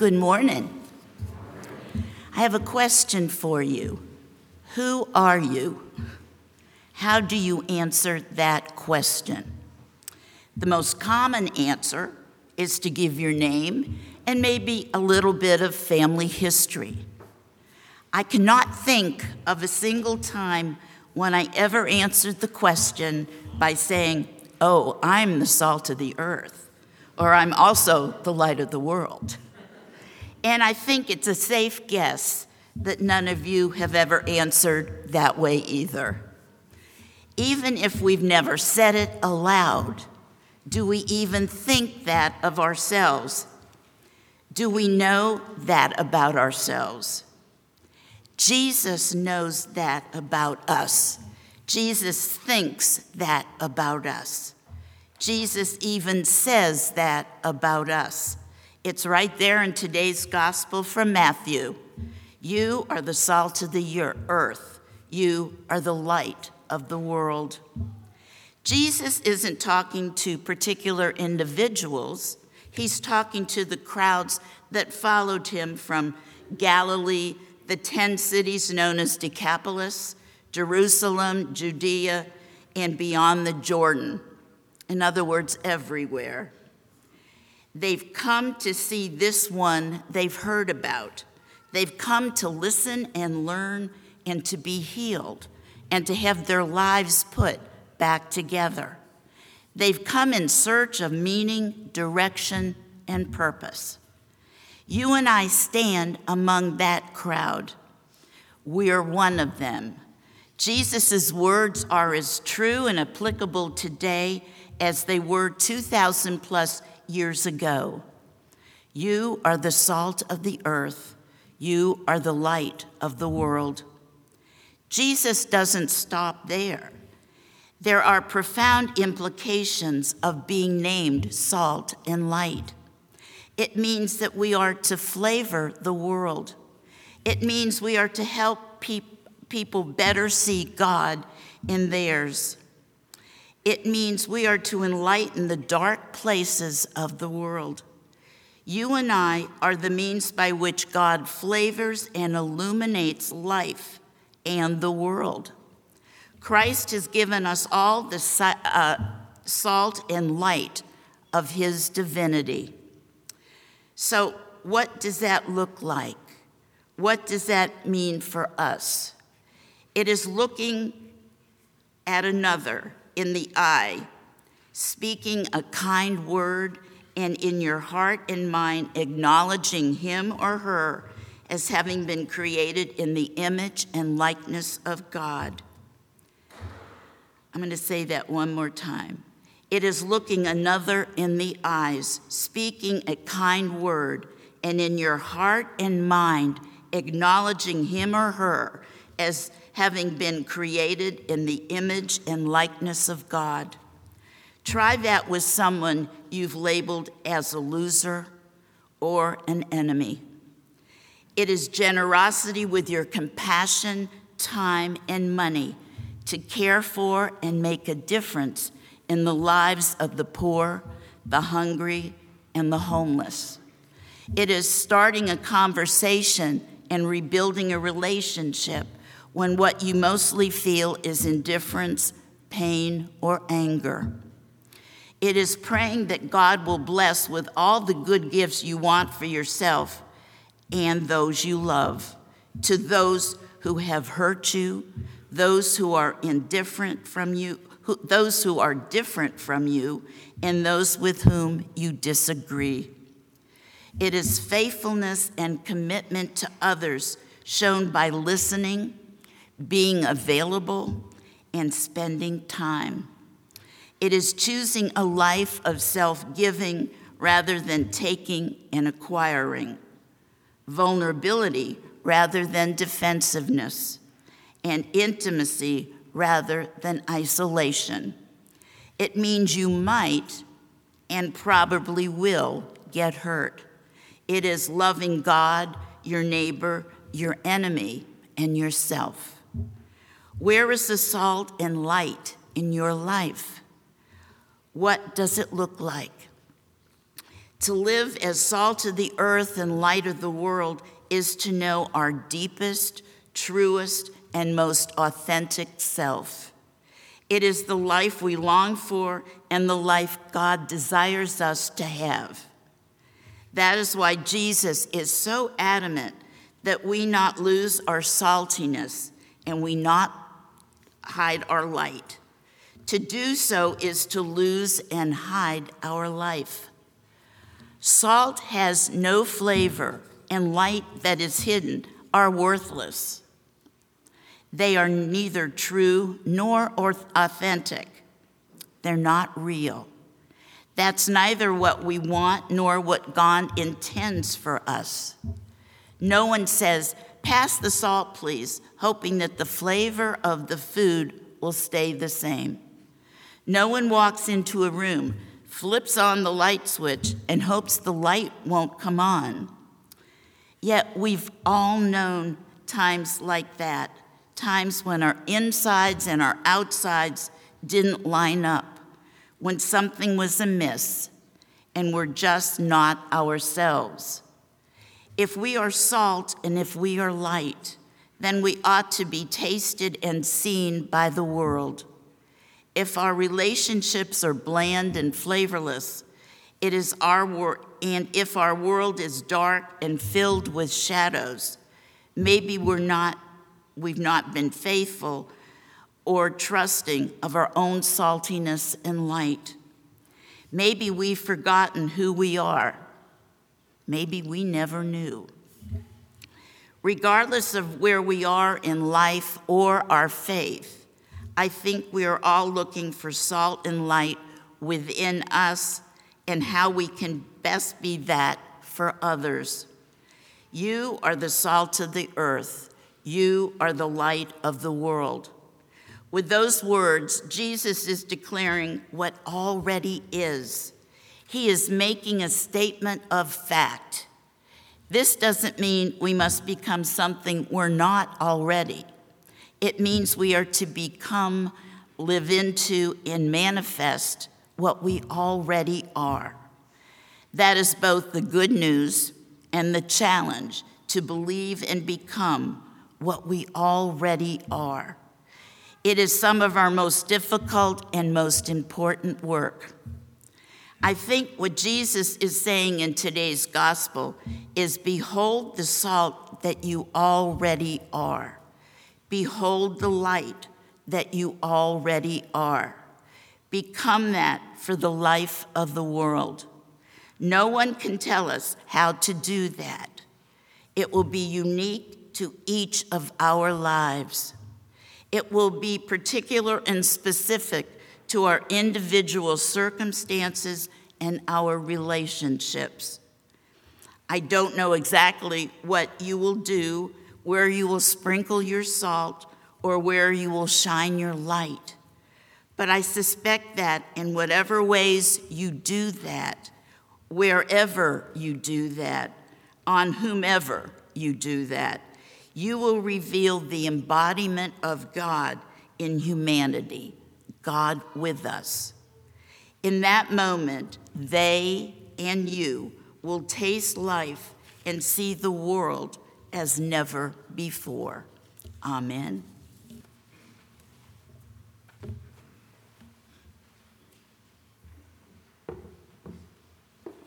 Good morning. I have a question for you. Who are you? How do you answer that question? The most common answer is to give your name and maybe a little bit of family history. I cannot think of a single time when I ever answered the question by saying, Oh, I'm the salt of the earth, or I'm also the light of the world. And I think it's a safe guess that none of you have ever answered that way either. Even if we've never said it aloud, do we even think that of ourselves? Do we know that about ourselves? Jesus knows that about us. Jesus thinks that about us. Jesus even says that about us. It's right there in today's gospel from Matthew. You are the salt of the earth, you are the light of the world. Jesus isn't talking to particular individuals, he's talking to the crowds that followed him from Galilee, the 10 cities known as Decapolis, Jerusalem, Judea, and beyond the Jordan. In other words, everywhere. They've come to see this one they've heard about. They've come to listen and learn and to be healed and to have their lives put back together. They've come in search of meaning, direction, and purpose. You and I stand among that crowd. We're one of them. Jesus' words are as true and applicable today as they were 2,000 plus years ago. You are the salt of the earth. You are the light of the world. Jesus doesn't stop there. There are profound implications of being named salt and light. It means that we are to flavor the world. It means we are to help pe- people better see God in theirs. It means we are to enlighten the dark places of the world. You and I are the means by which God flavors and illuminates life and the world. Christ has given us all the uh, salt and light of his divinity. So, what does that look like? What does that mean for us? It is looking at another in the eye, speaking a kind word, and in your heart and mind, acknowledging him or her as having been created in the image and likeness of God. I'm going to say that one more time. It is looking another in the eyes, speaking a kind word, and in your heart and mind, acknowledging him or her as having been created in the image and likeness of God. Try that with someone you've labeled as a loser or an enemy. It is generosity with your compassion, time, and money to care for and make a difference in the lives of the poor, the hungry, and the homeless. It is starting a conversation and rebuilding a relationship when what you mostly feel is indifference, pain, or anger. It is praying that God will bless with all the good gifts you want for yourself and those you love, to those who have hurt you, those who are indifferent from you, who, those who are different from you, and those with whom you disagree. It is faithfulness and commitment to others shown by listening, being available, and spending time. It is choosing a life of self giving rather than taking and acquiring vulnerability rather than defensiveness, and intimacy rather than isolation. It means you might and probably will get hurt. It is loving God, your neighbor, your enemy, and yourself. Where is the salt and light in your life? What does it look like? To live as salt of the earth and light of the world is to know our deepest, truest, and most authentic self. It is the life we long for and the life God desires us to have. That is why Jesus is so adamant that we not lose our saltiness and we not hide our light. To do so is to lose and hide our life. Salt has no flavor, and light that is hidden are worthless. They are neither true nor authentic. They're not real. That's neither what we want nor what God intends for us. No one says, Pass the salt, please, hoping that the flavor of the food will stay the same. No one walks into a room, flips on the light switch, and hopes the light won't come on. Yet we've all known times like that, times when our insides and our outsides didn't line up, when something was amiss, and we're just not ourselves. If we are salt and if we are light, then we ought to be tasted and seen by the world. If our relationships are bland and flavorless, it is our work, and if our world is dark and filled with shadows, maybe we're not, we've not been faithful or trusting of our own saltiness and light. Maybe we've forgotten who we are maybe we never knew. Regardless of where we are in life or our faith, I think we are all looking for salt and light within us and how we can best be that for others. You are the salt of the earth. You are the light of the world. With those words, Jesus is declaring what already is he is making a statement of fact. This doesn't mean we must become something we're not already. It means we are to become, live into, and manifest what we already are. That is both the good news and the challenge to believe and become what we already are. It is some of our most difficult and most important work. I think what Jesus is saying in today's gospel is Behold the salt that you already are. Behold the light that you already are. Become that for the life of the world. No one can tell us how to do that. It will be unique to each of our lives. It will be particular and specific to our individual circumstances and our relationships. I don't know exactly what you will do, where you will sprinkle your salt, or where you will shine your light. But I suspect that in whatever ways you do that, wherever you do that, on whomever you do that, you will reveal the embodiment of God in humanity. God with us. In that moment, they and you will taste life and see the world as never before. Amen.